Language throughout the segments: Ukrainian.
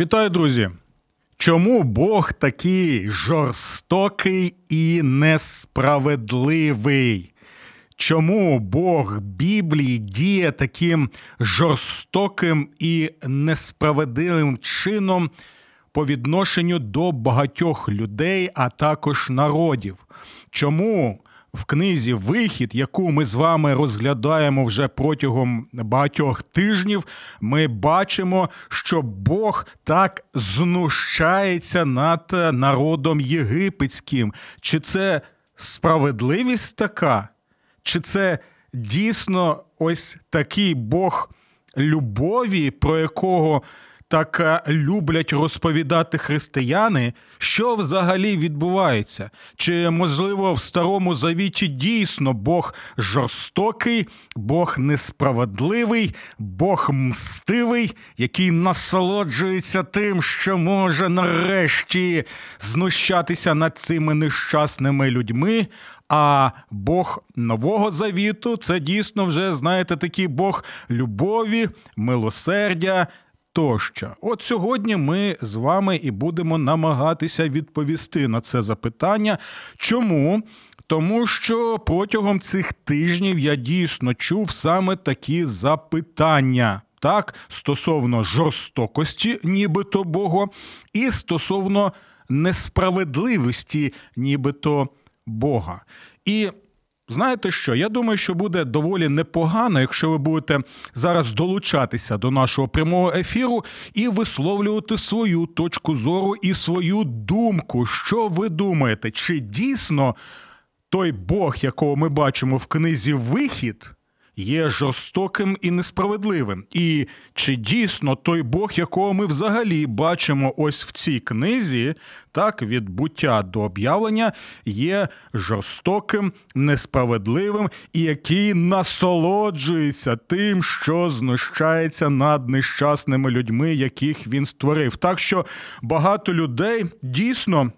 Вітаю, друзі! Чому Бог такий жорстокий і несправедливий? Чому Бог Біблії діє таким жорстоким і несправедливим чином по відношенню до багатьох людей, а також народів? Чому в книзі Вихід, яку ми з вами розглядаємо вже протягом багатьох тижнів, ми бачимо, що Бог так знущається над народом єгипетським. Чи це справедливість така? Чи це дійсно ось такий Бог любові, про якого так е, люблять розповідати християни, що взагалі відбувається? Чи, можливо, в старому завіті дійсно Бог жорстокий, Бог несправедливий, Бог мстивий, який насолоджується тим, що може нарешті знущатися над цими нещасними людьми? А Бог нового завіту це дійсно вже, знаєте, такий Бог любові, милосердя тощо. От сьогодні ми з вами і будемо намагатися відповісти на це запитання. Чому? Тому що протягом цих тижнів я дійсно чув саме такі запитання. Так, стосовно жорстокості, нібито Бога, і стосовно несправедливості, нібито Бога. І Знаєте що? Я думаю, що буде доволі непогано, якщо ви будете зараз долучатися до нашого прямого ефіру і висловлювати свою точку зору і свою думку. Що ви думаєте? Чи дійсно той Бог, якого ми бачимо в книзі Вихід? Є жорстоким і несправедливим. І чи дійсно той Бог, якого ми взагалі бачимо ось в цій книзі, так від буття до об'явлення, є жорстоким, несправедливим і який насолоджується тим, що знущається над нещасними людьми, яких він створив. Так що багато людей дійсно.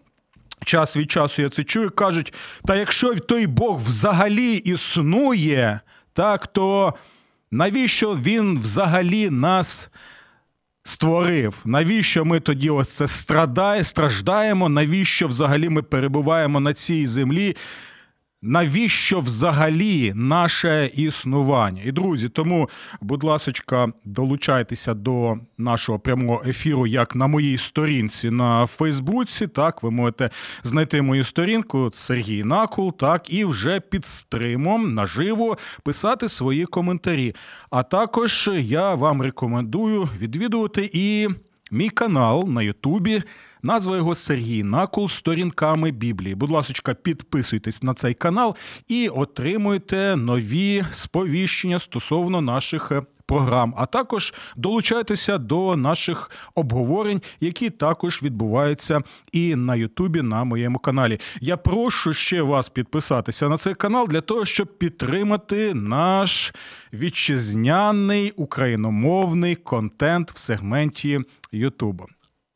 Час від часу я це чую, кажуть: та якщо той Бог взагалі існує, так то навіщо він взагалі нас створив? Навіщо ми тоді оце страдає, страждаємо? Навіщо взагалі ми перебуваємо на цій землі? Навіщо взагалі наше існування? І друзі, тому, будь ласка, долучайтеся до нашого прямого ефіру, як на моїй сторінці на Фейсбуці. Так, ви можете знайти мою сторінку Сергій Накул, так, і вже під стримом наживо писати свої коментарі. А також я вам рекомендую відвідувати і мій канал на Ютубі. Назва його Сергій Накул сторінками Біблії. Будь ласка, підписуйтесь на цей канал і отримуйте нові сповіщення стосовно наших. Е, програм, а також долучайтеся до наших обговорень, які також відбуваються і на Ютубі на моєму каналі. Я прошу ще вас підписатися на цей канал для того, щоб підтримати наш вітчизняний україномовний контент в сегменті Ютубу.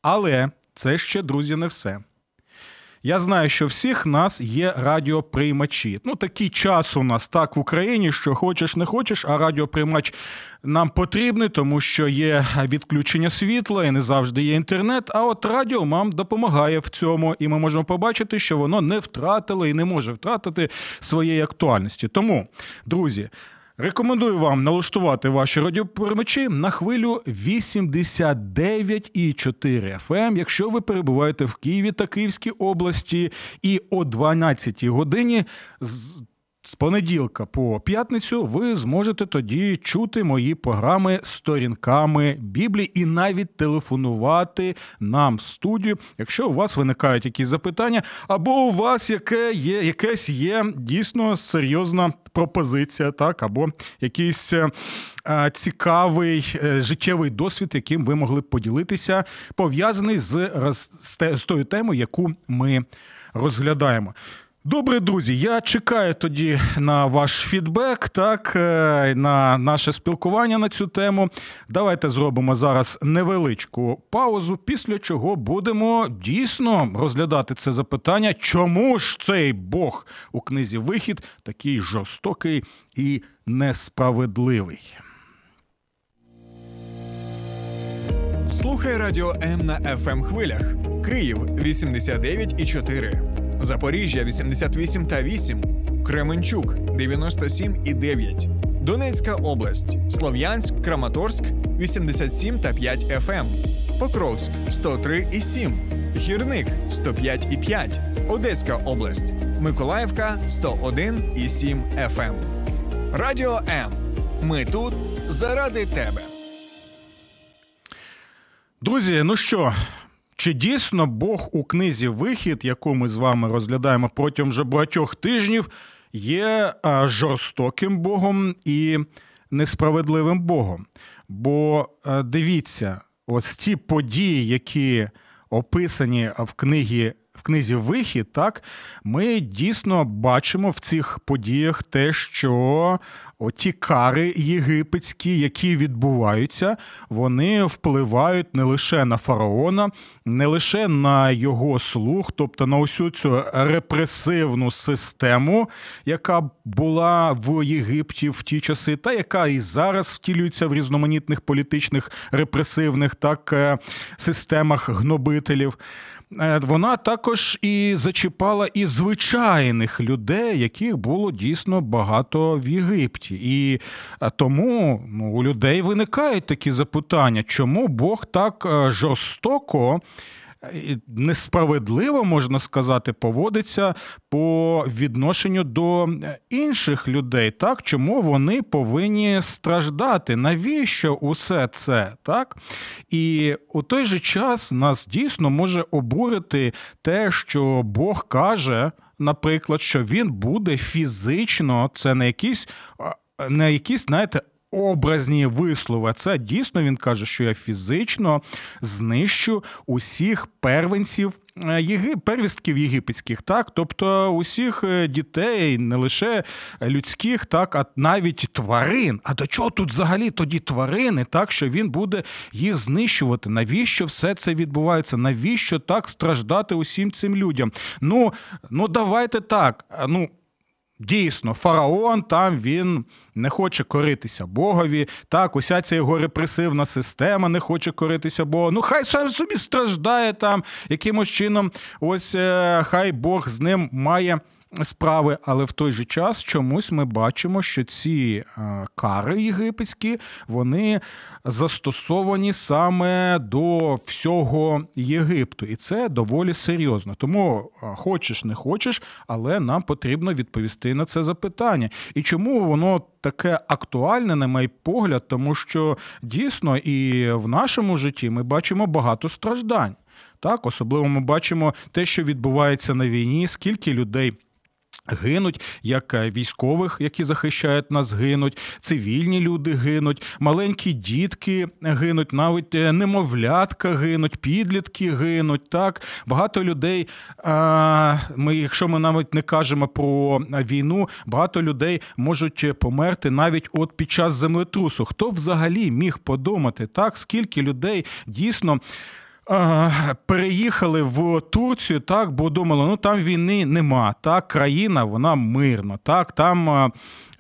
Але це ще, друзі, не все. Я знаю, що всіх нас є радіоприймачі. Ну, такий час у нас так в Україні, що хочеш, не хочеш, а радіоприймач нам потрібний, тому що є відключення світла і не завжди є інтернет. А от радіо нам допомагає в цьому, і ми можемо побачити, що воно не втратило і не може втратити своєї актуальності. Тому, друзі. Рекомендую вам налаштувати ваші радіоприймачі на хвилю 89,4 FM, якщо ви перебуваєте в Києві та Київській області, і о 12 годині з понеділка по п'ятницю ви зможете тоді чути мої програми сторінками Біблії і навіть телефонувати нам в студію, якщо у вас виникають якісь запитання, або у вас яке є якесь є дійсно серйозна пропозиція, так або якийсь е, цікавий е, життєвий досвід, яким ви могли б поділитися, пов'язаний з, з тою темою, яку ми розглядаємо. Добре, друзі, я чекаю тоді на ваш фідбек, так е, на наше спілкування на цю тему. Давайте зробимо зараз невеличку паузу, після чого будемо дійсно розглядати це запитання, чому ж цей Бог у книзі Вихід такий жорстокий і несправедливий. Слухай радіо М на fm ем хвилях. Київ 89,4. Запоріжжя 88 та 8, Кременчук 97 і 9, Донецька область, Слов'янськ, Краматорськ 87 та 5 ФМ, ем. Покровськ 103 і 7, Гірник 105 і 5, Одеська область, Миколаївка 101 і 7 ФМ. Ем. Радіо М. Ми тут заради тебе. Друзі, ну що, чи дійсно Бог у книзі Вихід, яку ми з вами розглядаємо протягом вже багатьох тижнів, є жорстоким Богом і несправедливим Богом? Бо дивіться, ось ці події, які описані в книгі в книзі Вихід, так ми дійсно бачимо в цих подіях те, що оті кари єгипетські, які відбуваються, вони впливають не лише на фараона, не лише на його слух, тобто на усю цю репресивну систему, яка була в Єгипті в ті часи, та яка і зараз втілюється в різноманітних політичних репресивних так е, системах гнобителів. Е, вона також і зачіпала і звичайних людей, яких було дійсно багато в Єгипті. І е, тому ну, у людей виникають такі запитання, чому Бог так е, жорстоко несправедливо можна сказати, поводиться по відношенню до інших людей. Так, чому вони повинні страждати? Навіщо усе це? Так? І у той же час нас дійсно може обурити те, що Бог каже, наприклад, що він буде фізично, це не якісь. Не якісь, знаєте, образні вислови. Це дійсно він каже, що я фізично знищу усіх первенців. Е, первістків єгипетських, так, тобто усіх е, дітей, не лише людських, так, а навіть тварин. А до чого тут взагалі тоді тварини, так що він буде їх знищувати? Навіщо все це відбувається? Навіщо так страждати усім цим людям? Ну, ну давайте так. Ну Дійсно, фараон там він не хоче коритися Богові. Так, уся ця його репресивна система не хоче коритися Богу. Ну, хай сам собі страждає там, якимось чином, ось е, хай Бог з ним має справи, але в той же час чомусь ми бачимо, що ці е, кари єгипетські вони застосовані саме до всього Єгипту, і це доволі серйозно. Тому е, хочеш, не хочеш, але нам потрібно відповісти на це запитання. І чому воно таке актуальне, на мій погляд, тому що дійсно і в нашому житті ми бачимо багато страждань. Так, особливо ми бачимо те, що відбувається на війні, скільки людей. Гинуть як е, військових, які захищають нас, гинуть, цивільні люди гинуть, маленькі дітки гинуть, навіть е, немовлятка гинуть, підлітки гинуть. Так багато людей. Ми, якщо ми навіть не кажемо про війну, багато людей можуть померти навіть от під час землетрусу. Хто взагалі міг подумати, так скільки людей дійсно переїхали в Турцію, так, бо думали, ну там війни нема. Так, країна вона мирна. Так, там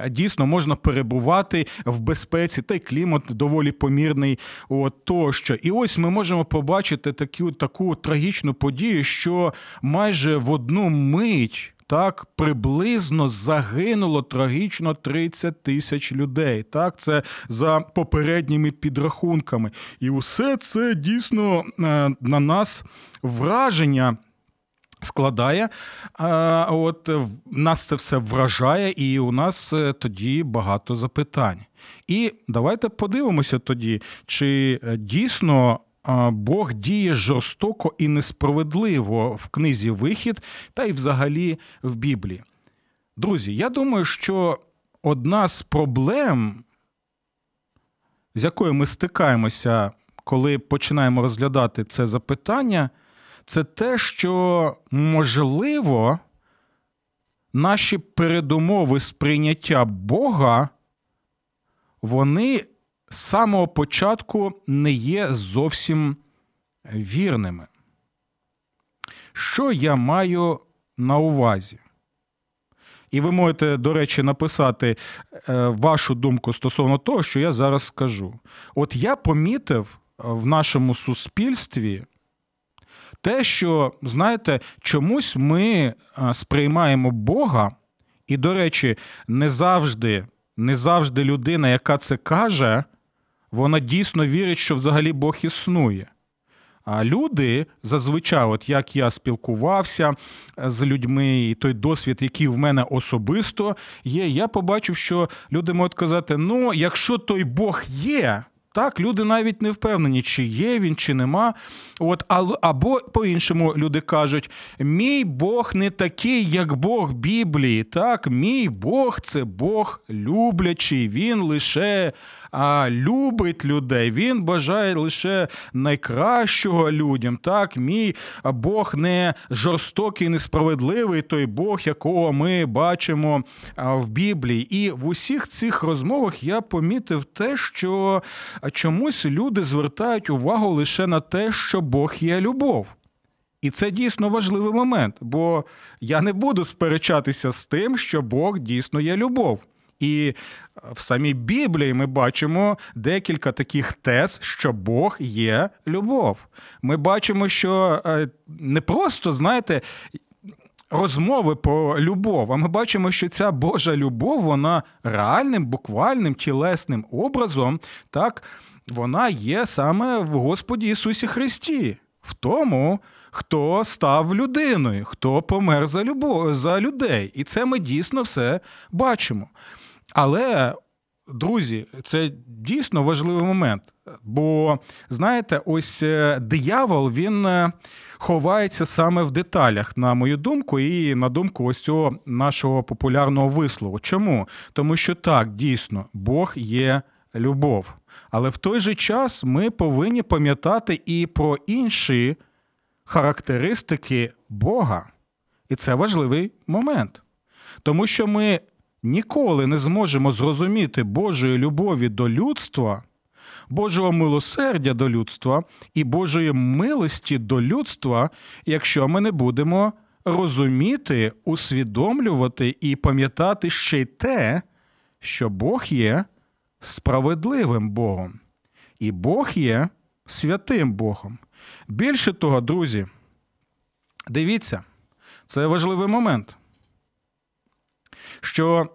дійсно можна перебувати в безпеці, та й клімат доволі помірний. От, тощо. І ось ми можемо побачити таку, таку трагічну подію, що майже в одну мить. Так, приблизно загинуло трагічно 30 тисяч людей. Так, це за попередніми підрахунками. І усе це дійсно е, на нас враження складає. А, От нас це все вражає, і у нас е, тоді багато запитань. І давайте подивимося тоді, чи е, дійсно. Бог діє жорстоко і несправедливо в книзі Вихід та й взагалі в Біблії. Друзі, я думаю, що одна з проблем, з якою ми стикаємося, коли починаємо розглядати це запитання, це те, що можливо наші передумови сприйняття Бога, вони самого початку не є зовсім вірними. Що я маю на увазі? І ви можете, до речі, написати е, вашу думку стосовно того, що я зараз скажу. От я помітив в нашому суспільстві те, що, знаєте, чомусь ми е, сприймаємо Бога, і, до речі, не завжди, не завжди людина, яка це каже, вона дійсно вірить, що взагалі Бог існує. А люди зазвичай, от як я спілкувався з людьми, і той досвід, який в мене особисто є, я побачив, що люди можуть казати: ну, якщо той Бог є, так, люди навіть не впевнені, чи є він, чи нема. От, Або по-іншому люди кажуть: мій Бог не такий, як Бог Біблії. Так, мій Бог це Бог люблячий, він лише а, любить людей, він бажає лише найкращого людям. Так, мій Бог не жорстокий, несправедливий той Бог, якого ми бачимо в Біблії. І в усіх цих розмовах я помітив те, що чомусь люди звертають увагу лише на те, що Бог є любов. І це дійсно важливий момент, бо я не буду сперечатися з тим, що Бог дійсно є любов. І в самій Біблії ми бачимо декілька таких тез, що Бог є любов. Ми бачимо, що е, не просто, знаєте, розмови про любов, а ми бачимо, що ця Божа любов, вона реальним, буквальним, тілесним образом, так, вона є саме в Господі Ісусі Христі, в тому. Хто став людиною, хто помер за любов за людей, і це ми дійсно все бачимо. Але, друзі, це дійсно важливий момент. Бо, знаєте, ось е, диявол він е, ховається саме в деталях, на мою думку, і на думку ось цього нашого популярного вислову. Чому? Тому що так, дійсно, Бог є любов. Але в той же час ми повинні пам'ятати і про інші характеристики Бога. І це важливий момент. Тому що ми ніколи не зможемо зрозуміти Божої любові до людства, Божого милосердя до людства і Божої милості до людства, якщо ми не будемо розуміти, усвідомлювати і пам'ятати ще й те, що Бог є справедливим Богом, і Бог є святим Богом. Більше того, друзі, дивіться, це важливий момент. Що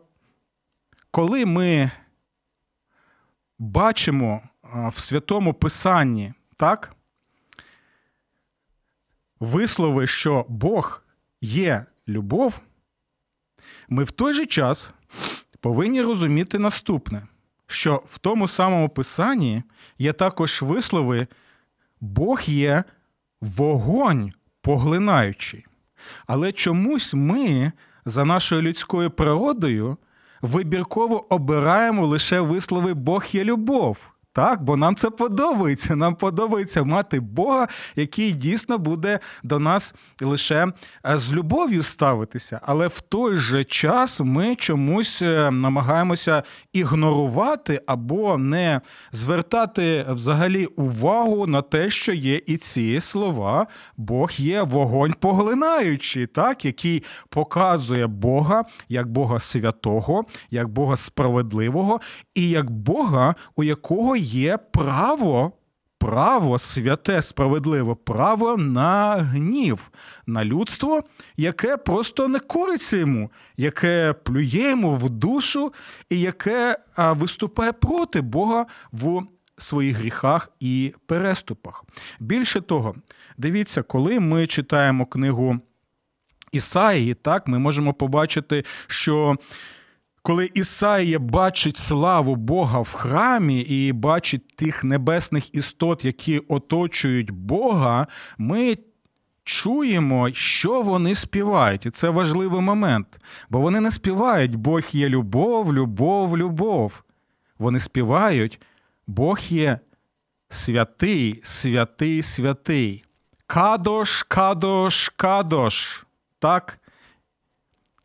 коли ми бачимо в святому Писанні, так, вислови, що Бог є любов, ми в той же час повинні розуміти наступне, що в тому самому Писанні є також вислови, Бог є вогонь поглинаючий. Але чомусь ми за нашою людською природою вибірково обираємо лише вислови Бог є любов. Так, бо нам це подобається. Нам подобається мати Бога, який дійсно буде до нас лише е, з любов'ю ставитися. Але в той же час ми чомусь е, намагаємося ігнорувати або не звертати взагалі увагу на те, що є і ці слова. Бог є вогонь поглинаючий, так, який показує Бога як Бога святого, як Бога справедливого і як Бога, у якого є право, право святе, справедливе право на гнів, на людство, яке просто не кориться йому, яке плює йому в душу і яке виступає проти Бога в своїх гріхах і переступах. Більше того, дивіться, коли ми читаємо книгу Ісаїї, так, ми можемо побачити, що коли Ісаїя бачить славу Бога в храмі і бачить тих небесних істот, які оточують Бога, ми чуємо, що вони співають. І це важливий момент. Бо вони не співають Бог є любов, любов, любов. Вони співають, Бог є святий, святий, святий. Кадош, кадош, кадош. Так?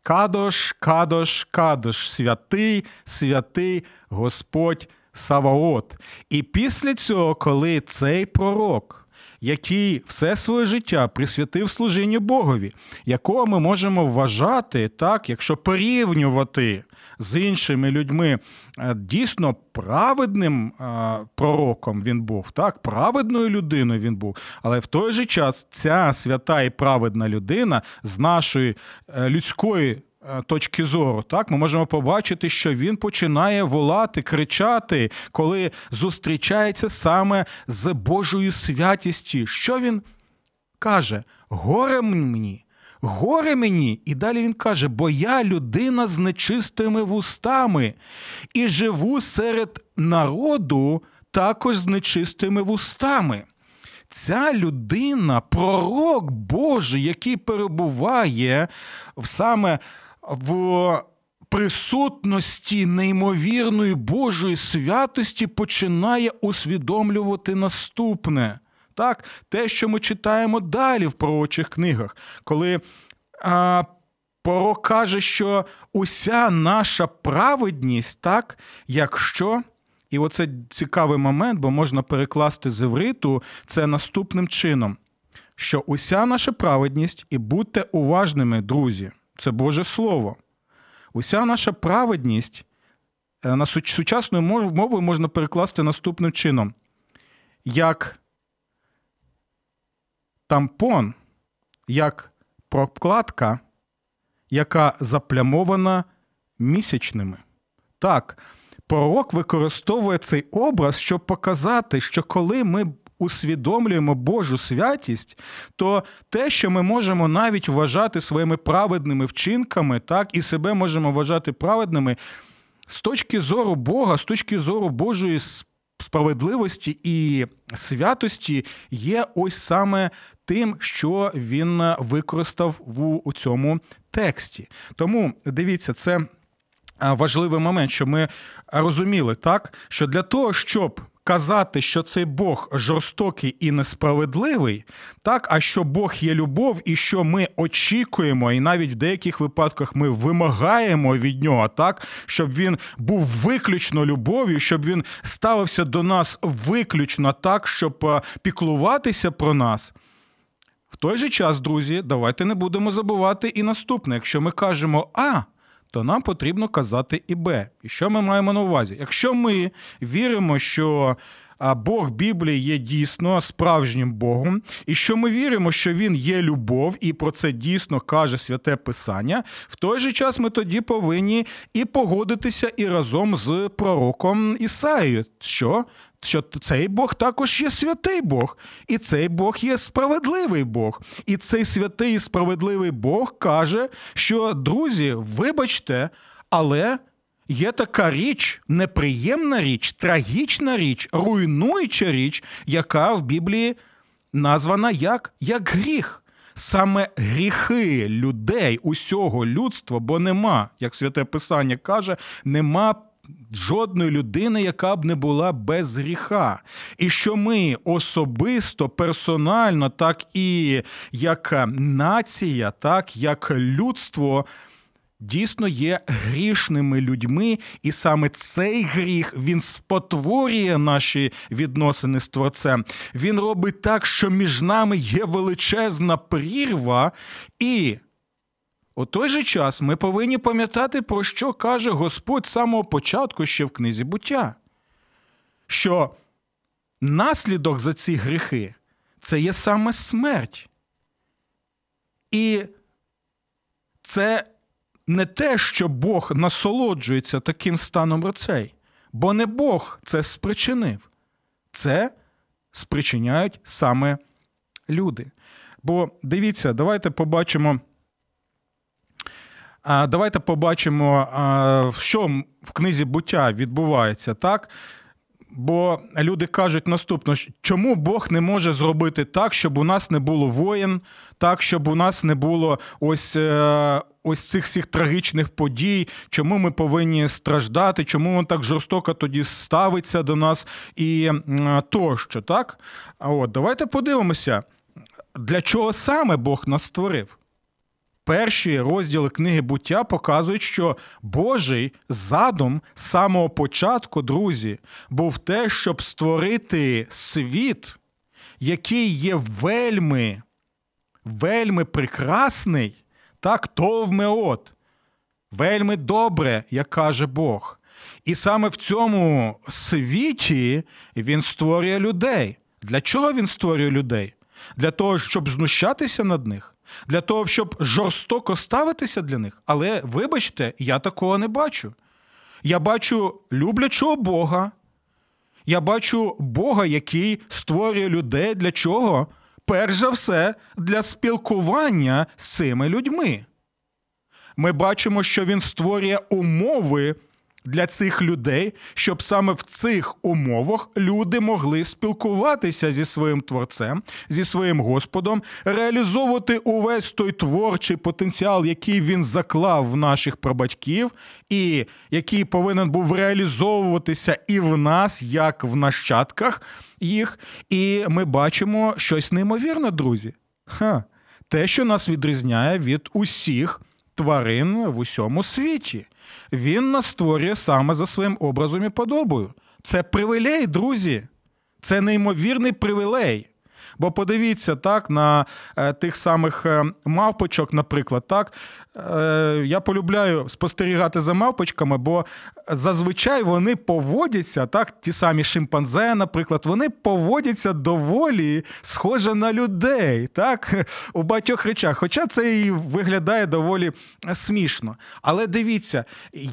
Кадош, кадош, кадош, святий, святий Господь Саваот. І після цього, коли цей пророк, який все своє життя присвятив служінню Богові, якого ми можемо вважати, так, якщо порівнювати з іншими людьми, е, дійсно праведним е, пророком він був, так, праведною людиною він був. Але в той же час ця свята і праведна людина з нашої е, людської. Точки зору, так ми можемо побачити, що він починає волати, кричати, коли зустрічається саме з Божою святістю. Що він каже? Горе мені, горе мені. І далі він каже: бо я людина з нечистими вустами і живу серед народу також з нечистими вустами. Ця людина, пророк Божий, який перебуває саме в присутності неймовірної Божої святості, починає усвідомлювати наступне. Так, те, що ми читаємо далі в пророчих книгах, коли а, пророк каже, що уся наша праведність, так, якщо. І оце цікавий момент, бо можна перекласти з івриту це наступним чином: що уся наша праведність, і будьте уважними, друзі, це Боже Слово. Уся наша праведність е, на сучасною мовою можна перекласти наступним чином. Як тампон як прокладка, яка заплямована місячними. Так, пророк використовує цей образ, щоб показати, що коли ми усвідомлюємо Божу святість, то те, що ми можемо навіть вважати своїми праведними вчинками, так, і себе можемо вважати праведними, з точки зору Бога, з точки зору Божої справедливості і святості є ось саме тим, що він використав в у цьому тексті. Тому дивіться, це важливий момент, що ми розуміли, так, що для того, щоб казати, що цей Бог жорстокий і несправедливий, так, а що Бог є любов, і що ми очікуємо, і навіть в деяких випадках ми вимагаємо від нього, так, щоб він був виключно любов'ю, щоб він ставився до нас виключно так, щоб е, піклуватися про нас. В той же час, друзі, давайте не будемо забувати і наступне. Якщо ми кажемо А, то нам потрібно казати і Б. І що ми маємо на увазі? Якщо ми віримо, що Бог Біблії є дійсно справжнім Богом, і що ми віримо, що Він є любов, і про це дійсно каже святе Писання. В той же час ми тоді повинні і погодитися і разом з пророком Ісаєю, що що цей Бог також є святий Бог, і цей Бог є справедливий Бог. І цей святий і справедливий Бог каже, що друзі, вибачте, але. Є така річ, неприємна річ, трагічна річ, руйнуюча річ, яка в Біблії названа як як гріх. Саме гріхи людей, усього людства, бо нема, як святе Писання каже, нема жодної людини, яка б не була без гріха. І що ми особисто, персонально, так і як нація, так як людство. Дійсно є грішними людьми, і саме цей гріх він спотворює наші відносини з Творцем. Він робить так, що між нами є величезна прірва, і у той же час ми повинні пам'ятати, про що каже Господь з самого початку ще в книзі буття, що наслідок за ці гріхи це є саме смерть. І це не те, що Бог насолоджується таким станом речей, бо не Бог це спричинив. Це спричиняють саме люди. Бо дивіться, давайте побачимо Давайте побачимо, що в книзі буття відбувається, так? Бо люди кажуть наступно, чому Бог не може зробити так, щоб у нас не було воєн, так, щоб у нас не було ось е, ось цих всіх трагічних подій, чому ми повинні страждати, чому він так жорстоко тоді ставиться до нас і тощо. так? А от давайте подивимося, для чого саме Бог нас створив. Перші розділи книги буття показують, що Божий задум з самого початку, друзі, був те, щоб створити світ, який є вельми, вельми прекрасний, так, товмеот, вельми добре, як каже Бог. І саме в цьому світі він створює людей. Для чого він створює людей? Для того, щоб знущатися над них для того, щоб жорстоко ставитися для них. Але вибачте, я такого не бачу. Я бачу люблячого Бога. Я бачу Бога, який створює людей для чого? Перш за все, для спілкування з цими людьми. Ми бачимо, що він створює умови для цих людей, щоб саме в цих умовах люди могли спілкуватися зі своїм творцем, зі своїм Господом, реалізовувати увесь той творчий потенціал, який він заклав в наших прабатьків, і який повинен був реалізовуватися і в нас, як в нащадках їх. І ми бачимо щось неймовірне, друзі. Ха. Те, що нас відрізняє від усіх тварин в усьому світі. Він нас створює саме за своїм образом і подобою. Це привілей, друзі. Це неймовірний привілей. Бо подивіться так на е, тих самих е, мавпочок, наприклад, так е, я полюбляю спостерігати за мавпочками, бо зазвичай вони поводяться, так, ті самі шимпанзе, наприклад, вони поводяться доволі схоже на людей, так, у багатьох речах. Хоча це і виглядає доволі смішно. Але дивіться,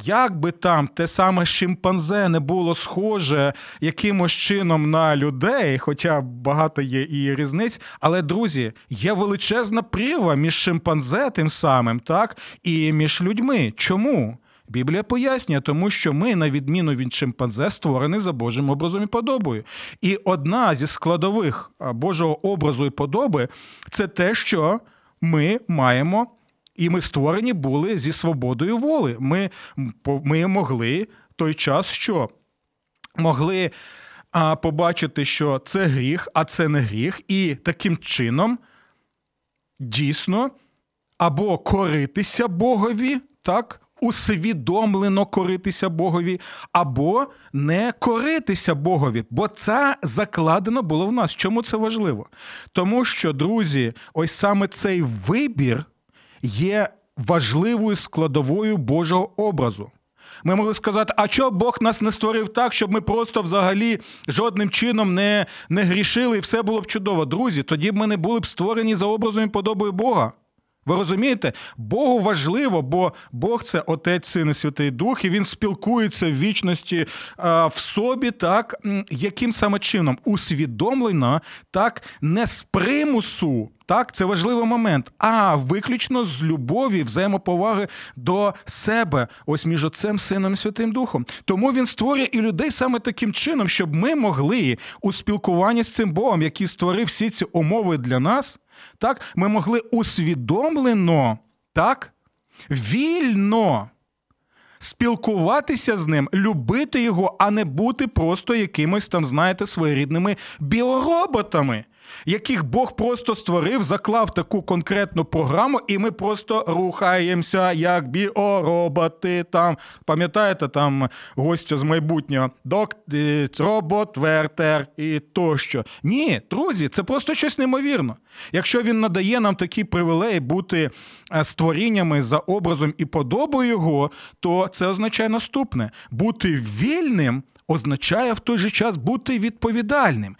як би там те саме шимпанзе не було схоже якимось чином на людей, хоча багато є і різниць. Але, друзі, є величезна прірва між шимпанзе тим самим, так, і між людьми. Чому? Біблія пояснює, тому що ми, на відміну від шимпанзе, створені за Божим образом і подобою. І одна зі складових Божого образу і подоби це те, що ми маємо. І ми створені були зі свободою воли. Ми ми могли той час, що могли а побачити, що це гріх, а це не гріх, і таким чином дійсно або коритися Богові, так, усвідомлено коритися Богові, або не коритися Богові, бо це закладено було в нас. Чому це важливо? Тому що, друзі, ось саме цей вибір є важливою складовою Божого образу. Ми могли сказати, а чого Бог нас не створив так, щоб ми просто взагалі жодним чином не не грішили, і все було б чудово. Друзі, тоді б ми не були б створені за образом і подобою Бога. Ви розумієте? Богу важливо, бо Бог це Отець, Син і Святий Дух, і він спілкується в вічності а, в собі, так, яким саме чином усвідомлено, так, не з примусу. Так, це важливий момент, а виключно з любові, взаємоповаги до себе, ось між Отцем, Сином і Святим Духом. Тому він створює і людей саме таким чином, щоб ми могли у спілкуванні з цим Богом, який створив всі ці умови для нас, так, ми могли усвідомлено, так, вільно спілкуватися з ним, любити його, а не бути просто якимось там, знаєте, своєрідними біороботами яких Бог просто створив, заклав таку конкретну програму, і ми просто рухаємося як біороботи. Там пам'ятаєте, там гостя з майбутнього док, робот, вертер і тощо. Ні, друзі, це просто щось неймовірно. Якщо він надає нам такий привілей бути е, створіннями за образом і подобою його, то це означає наступне: бути вільним означає в той же час бути відповідальним.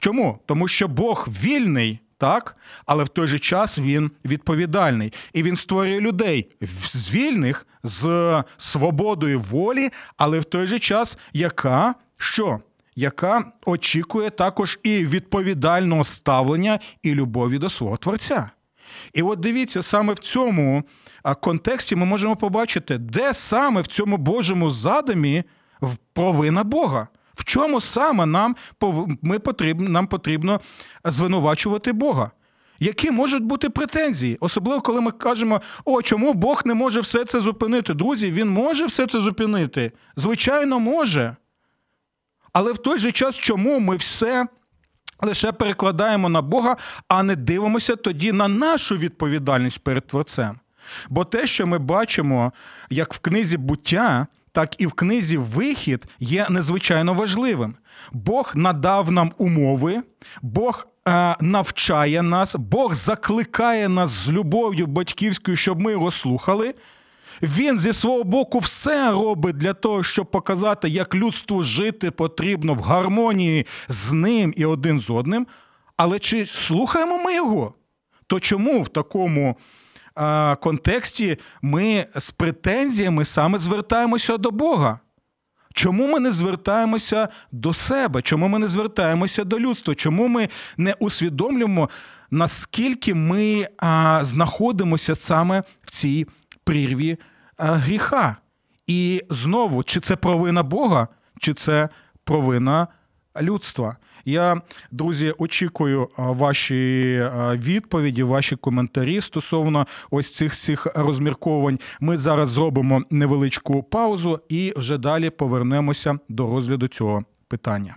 Чому? Тому що Бог вільний. Так, але в той же час він відповідальний, і він створює людей з вільних з свободою волі, але в той же час, яка що? Яка очікує також і відповідального ставлення і любові до свого творця. І от дивіться, саме в цьому контексті ми можемо побачити, де саме в цьому Божому задумі провина Бога. В чому саме нам ми потрібно, нам потрібно звинувачувати Бога? Які можуть бути претензії? Особливо, коли ми кажемо, о, чому Бог не може все це зупинити? Друзі, він може все це зупинити? Звичайно, може. Але в той же час, чому ми все лише перекладаємо на Бога, а не дивимося тоді на нашу відповідальність перед Творцем? Бо те, що ми бачимо, як в книзі буття, так і в книзі Вихід є незвичайно важливим. Бог надав нам умови, Бог е, навчає нас, Бог закликає нас з любов'ю батьківською, щоб ми його слухали. Він зі свого боку все робить для того, щоб показати, як людству жити потрібно в гармонії з ним і один з одним. Але чи слухаємо ми його? То чому в такому а, контексті ми з претензіями саме звертаємося до Бога? Чому ми не звертаємося до себе? Чому ми не звертаємося до людства? Чому ми не усвідомлюємо, наскільки ми а, знаходимося саме в цій прірві а, гріха? І знову, чи це провина Бога, чи це провина людства? Я, друзі, очікую ваші відповіді, ваші коментарі стосовно ось цих цих розмірковань. Ми зараз зробимо невеличку паузу і вже далі повернемося до розгляду цього питання.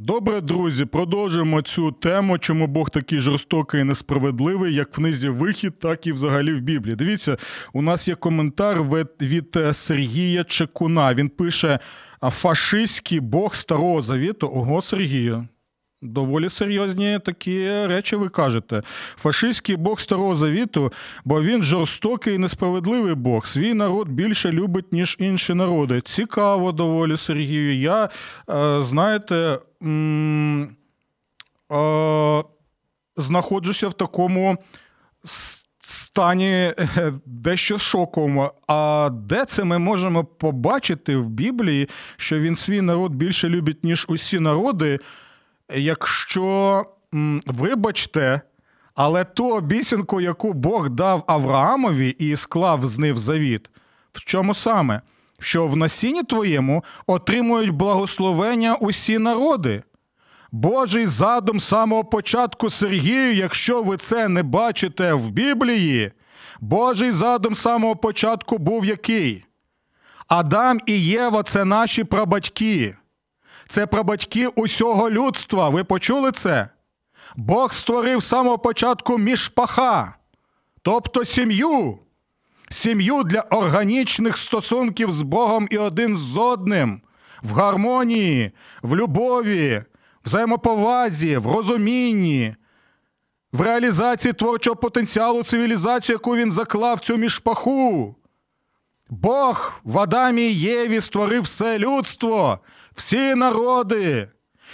Добре, друзі, продовжуємо цю тему, чому Бог такий жорстокий і несправедливий, як в книзі Вихід, так і взагалі в Біблії. Дивіться, у нас є коментар від е, Сергія Чекуна. Він пише: фашистський Бог Старого Завіту. Ого, Сергію. Доволі серйозні такі речі ви кажете. Фашистський Бог Старого Завіту, бо він жорстокий і несправедливий Бог. Свій народ більше любить, ніж інші народи. Цікаво, доволі Сергію. Я, е, знаєте, знаходжуся в такому стані е, дещо шоковому. А де це ми можемо побачити в Біблії, що він свій народ більше любить, ніж усі народи? Якщо, вибачте, але ту обіцянку, яку Бог дав Авраамові і склав з ним завіт, в чому саме? Що в насінні твоєму отримують благословення усі народи. Божий задум самого початку Сергію, якщо ви це не бачите в Біблії, Божий задум самого початку був який? Адам і Єва це наші прабатьки це прабатьки усього людства. Ви почули це? Бог створив з самого початку мішпаха, тобто сім'ю, сім'ю для органічних стосунків з Богом і один з одним, в гармонії, в любові, взаємоповазі, в розумінні, в реалізації творчого потенціалу цивілізації, яку він заклав цю мішпаху. Бог в Адамі і Єві створив все людство, всі народи.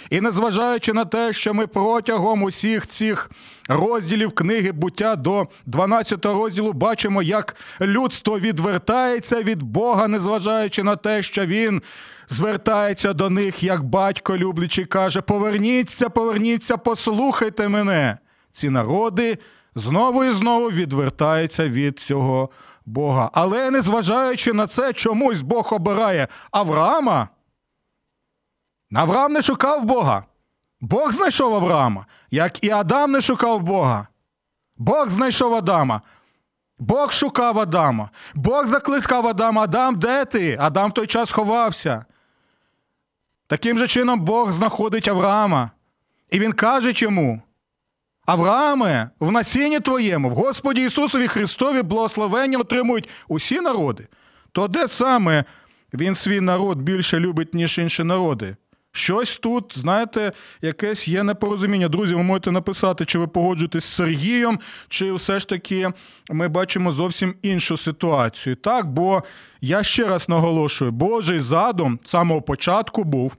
І незважаючи на те, що ми протягом усіх цих розділів книги буття до 12 розділу бачимо, як людство відвертається від Бога, незважаючи на те, що Він звертається до них, як батько люблячий, каже: Поверніться, поверніться, послухайте мене. Ці народи знову і знову відвертаються від цього Бога. Але незважаючи на це, чомусь Бог обирає Авраама. Авраам не шукав Бога. Бог знайшов Авраама, як і Адам не шукав Бога. Бог знайшов Адама. Бог шукав Адама. Бог закликав Адама. Адам, де ти? Адам в той час ховався. Таким же чином Бог знаходить Авраама. І він каже йому: Аврааме, в насінні твоєму, в Господі Ісусові Христові благословення отримують усі народи. То де саме він свій народ більше любить, ніж інші народи? Щось тут, знаєте, якесь є непорозуміння. Друзі, ви можете написати, чи ви погоджуєтесь з Сергієм, чи все ж таки ми бачимо зовсім іншу ситуацію. Так, бо я ще раз наголошую, Божий задум самого початку був.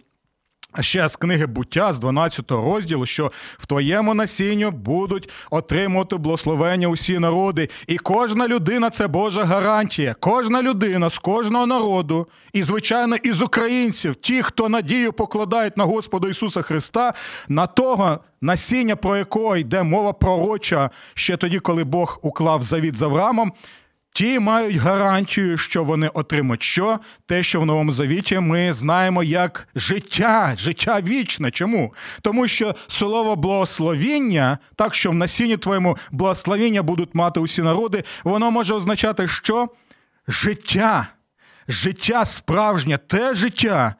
А ще з книги буття з 12 розділу, що в твоєму насінню будуть отримувати благословення усі народи, і кожна людина це Божа гарантія. Кожна людина з кожного народу, і звичайно, із українців, ті, хто надію покладають на Господа Ісуса Христа, на того насіння, про якого йде мова пророча ще тоді, коли Бог уклав завіт з Авраамом, Ті мають гарантію, що вони отримають що? Те, що в новому завіті ми знаємо як життя, життя вічне. Чому? Тому що слово благословіння, так що в насінні твоєму благословіння будуть мати усі народи, воно може означати, що життя, життя справжнє, те життя,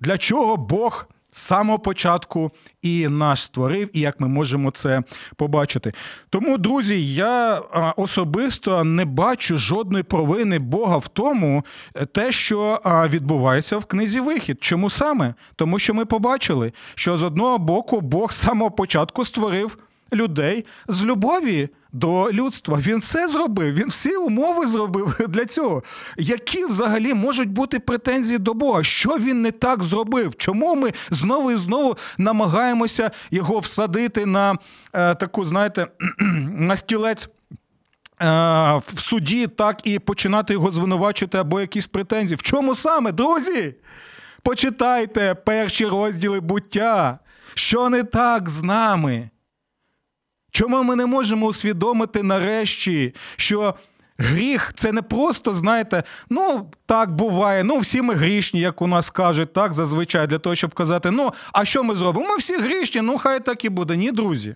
для чого Бог з самого початку і нас створив, і як ми можемо це побачити. Тому, друзі, я особисто не бачу жодної провини Бога в тому, е, те, що відбувається в книзі Вихід. Чому саме? Тому що ми побачили, що з одного боку Бог з самого початку створив людей з любові до людства. Він все зробив, він всі умови зробив для цього. Які взагалі можуть бути претензії до Бога? Що він не так зробив? Чому ми знову і знову намагаємося його всадити на е, таку, знаєте, на стілець? Е, в суді так і починати його звинувачити або якісь претензії. В чому саме, друзі? Почитайте перші розділи буття. Що не так з нами? Чому ми не можемо усвідомити нарешті, що гріх це не просто, знаєте, ну так буває, ну всі ми грішні, як у нас кажуть, так зазвичай, для того, щоб казати, ну, а що ми зробимо? Ми всі грішні, ну хай так і буде. Ні, друзі.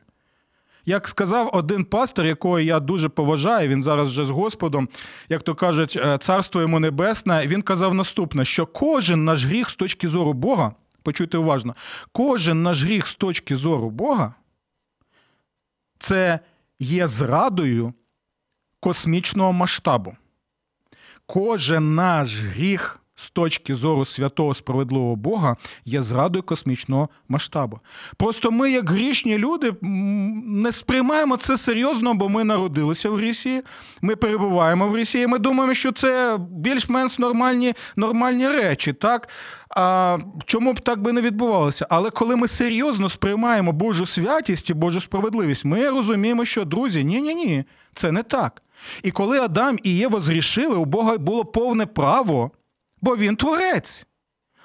Як сказав один пастор, якого я дуже поважаю, він зараз вже з Господом, як то кажуть, е, царство йому небесне, він казав наступне: що кожен наш гріх з точки зору Бога, почуйте уважно, кожен наш гріх з точки зору Бога це є зрадою космічного масштабу. Кожен наш гріх з точки зору святого справедливого Бога є зрадою космічного масштабу. Просто ми, як грішні люди, не сприймаємо це серйозно, бо ми народилися в грісі, ми перебуваємо в грісі, і ми думаємо, що це більш-менш нормальні нормальні речі. так? А Чому б так би не відбувалося? Але коли ми серйозно сприймаємо Божу святість і Божу справедливість, ми розуміємо, що друзі, ні-ні ні, це не так. І коли Адам і Єва зрішили, у Бога було повне право бо він творець.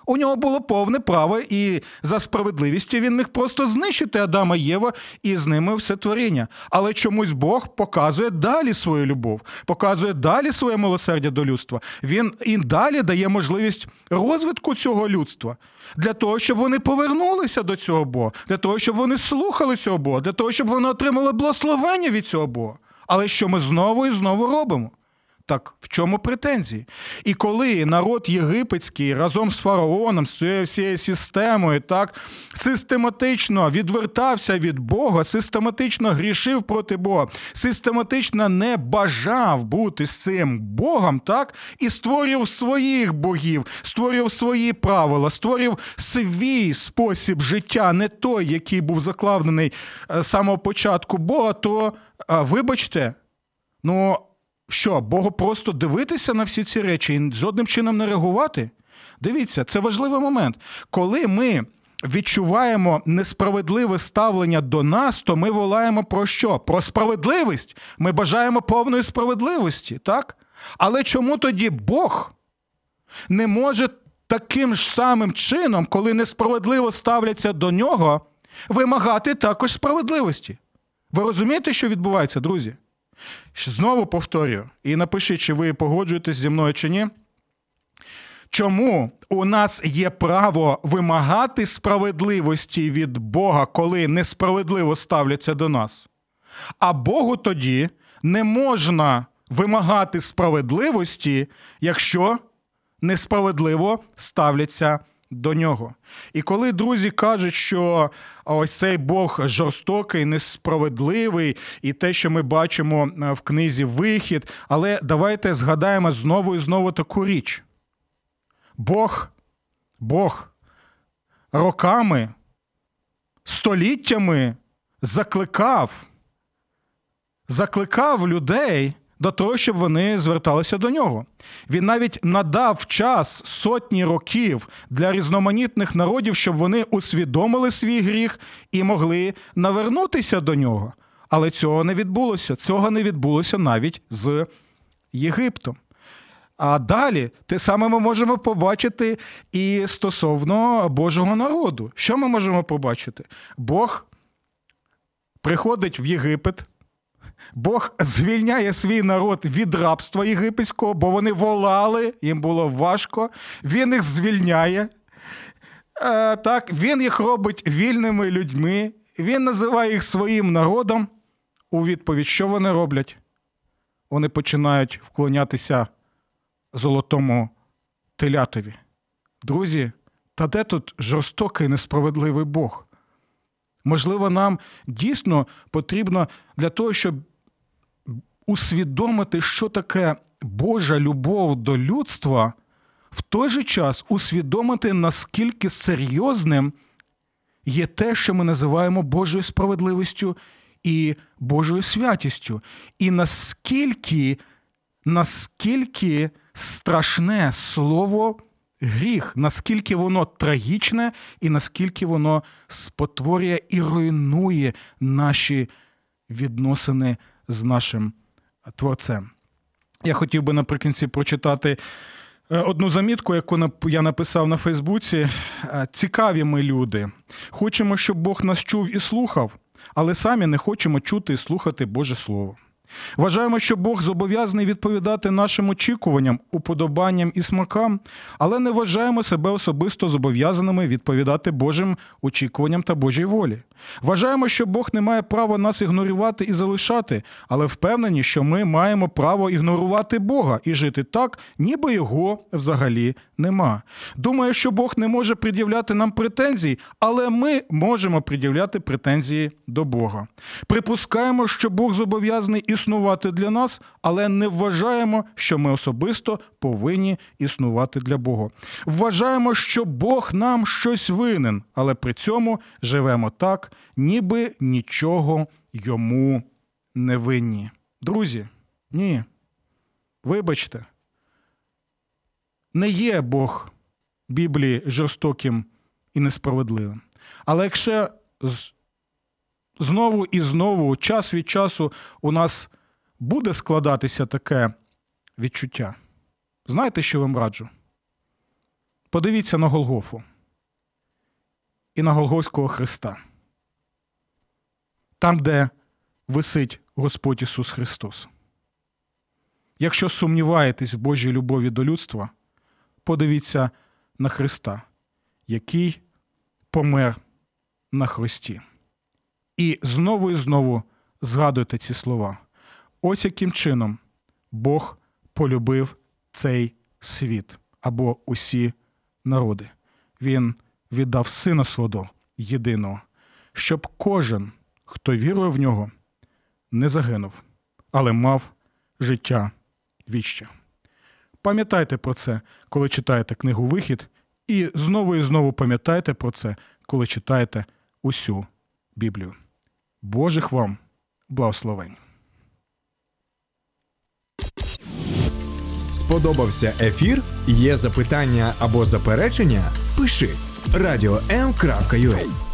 У нього було повне право, і за справедливістю він міг просто знищити Адама Єва і з ними все творіння. Але чомусь Бог показує далі свою любов, показує далі своє милосердя до людства. Він і далі дає можливість розвитку цього людства для того, щоб вони повернулися до цього Бога, для того, щоб вони слухали цього Бога, для того, щоб вони отримали благословення від цього Бога. Але що ми знову і знову робимо? Так в чому претензії? І коли народ єгипетський разом з фараоном, з цією системою, так систематично відвертався від Бога, систематично грішив проти Бога, систематично не бажав бути з цим Богом, так, і створював своїх богів, створював свої правила, створював свій спосіб життя, не той, який був закладений е, з самого початку Бога, то вибачте, ну що, Богу просто дивитися на всі ці речі і жодним чином не реагувати? Дивіться, це важливий момент. Коли ми відчуваємо несправедливе ставлення до нас, то ми волаємо про що? Про справедливість. Ми бажаємо повної справедливості, так? Але чому тоді Бог не може таким ж самим чином, коли несправедливо ставляться до нього, вимагати також справедливості? Ви розумієте, що відбувається, друзі? Знову повторюю, і напишіть, чи ви погоджуєтесь зі мною чи ні. Чому у нас є право вимагати справедливості від Бога, коли несправедливо ставляться до нас? А Богу тоді не можна вимагати справедливості, якщо несправедливо ставляться до нього. І коли друзі кажуть, що ось цей Бог жорстокий, несправедливий, і те, що ми бачимо е, в книзі Вихід, але давайте згадаємо знову і знову таку річ. Бог, Бог роками, століттями закликав, закликав людей до того, щоб вони зверталися до нього. Він навіть надав час сотні років для різноманітних народів, щоб вони усвідомили свій гріх і могли навернутися до нього. Але цього не відбулося. Цього не відбулося навіть з Єгиптом. А далі те саме ми можемо побачити і стосовно Божого народу. Що ми можемо побачити? Бог приходить в Єгипет, Бог звільняє свій народ від рабства єгипетського, бо вони волали, їм було важко. Він їх звільняє. Е, так, Він їх робить вільними людьми, він називає їх своїм народом. У відповідь, що вони роблять? Вони починають вклонятися золотому телятові. Друзі, та де тут жорстокий несправедливий Бог? Можливо, нам дійсно потрібно для того, щоб усвідомити, що таке Божа любов до людства, в той же час усвідомити, наскільки серйозним є те, що ми називаємо Божою справедливістю і Божою святістю, і наскільки, наскільки страшне слово гріх, наскільки воно трагічне, і наскільки воно спотворює і руйнує наші відносини з нашим творцем. Я хотів би наприкінці прочитати е, одну замітку, яку я написав на Фейсбуці. Е, Цікаві ми люди. Хочемо, щоб Бог нас чув і слухав, але самі не хочемо чути і слухати Боже Слово. Вважаємо, що Бог зобов'язаний відповідати нашим очікуванням, уподобанням і смакам, але не вважаємо себе особисто зобов'язаними відповідати Божим очікуванням та Божій волі. Вважаємо, що Бог не має права нас ігнорувати і залишати, але впевнені, що ми маємо право ігнорувати Бога і жити так, ніби його взагалі нема. Думаю, що Бог не може пред'являти нам претензій, але ми можемо пред'являти претензії до Бога. Припускаємо, що Бог зобов'язаний існувати для нас, але не вважаємо, що ми особисто повинні існувати для Бога. Вважаємо, що Бог нам щось винен, але при цьому живемо так ніби нічого йому не винні. Друзі, ні. Вибачте, не є Бог Біблії жорстоким і несправедливим. Але якщо знову і знову, час від часу, у нас буде складатися таке відчуття, знаєте, що вам раджу? Подивіться на Голгофу і на Голгофського Христа там, де висить Господь Ісус Христос. Якщо сумніваєтесь в Божій любові до людства, подивіться на Христа, який помер на Христі. І знову і знову згадуйте ці слова. Ось яким чином Бог полюбив цей світ або усі народи. Він віддав Сина свого єдиного, щоб кожен хто вірує в нього, не загинув, але мав життя віще. Пам'ятайте про це, коли читаєте книгу Вихід, і знову і знову пам'ятайте про це, коли читаєте усю Біблію. Божих вам благословень. Сподобався ефір? Є запитання або заперечення? Пиши радіом.ua